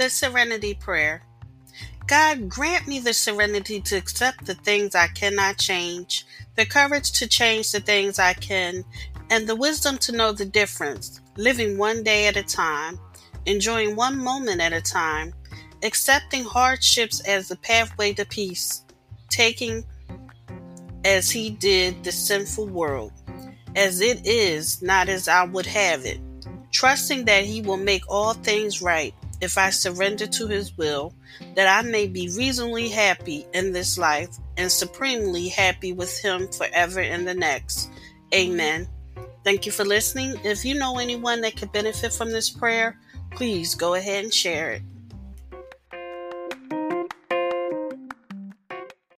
The Serenity Prayer. God, grant me the serenity to accept the things I cannot change, the courage to change the things I can, and the wisdom to know the difference, living one day at a time, enjoying one moment at a time, accepting hardships as the pathway to peace, taking as He did the sinful world, as it is, not as I would have it, trusting that He will make all things right if I surrender to His will, that I may be reasonably happy in this life and supremely happy with Him forever in the next. Amen. Thank you for listening. If you know anyone that could benefit from this prayer, please go ahead and share it.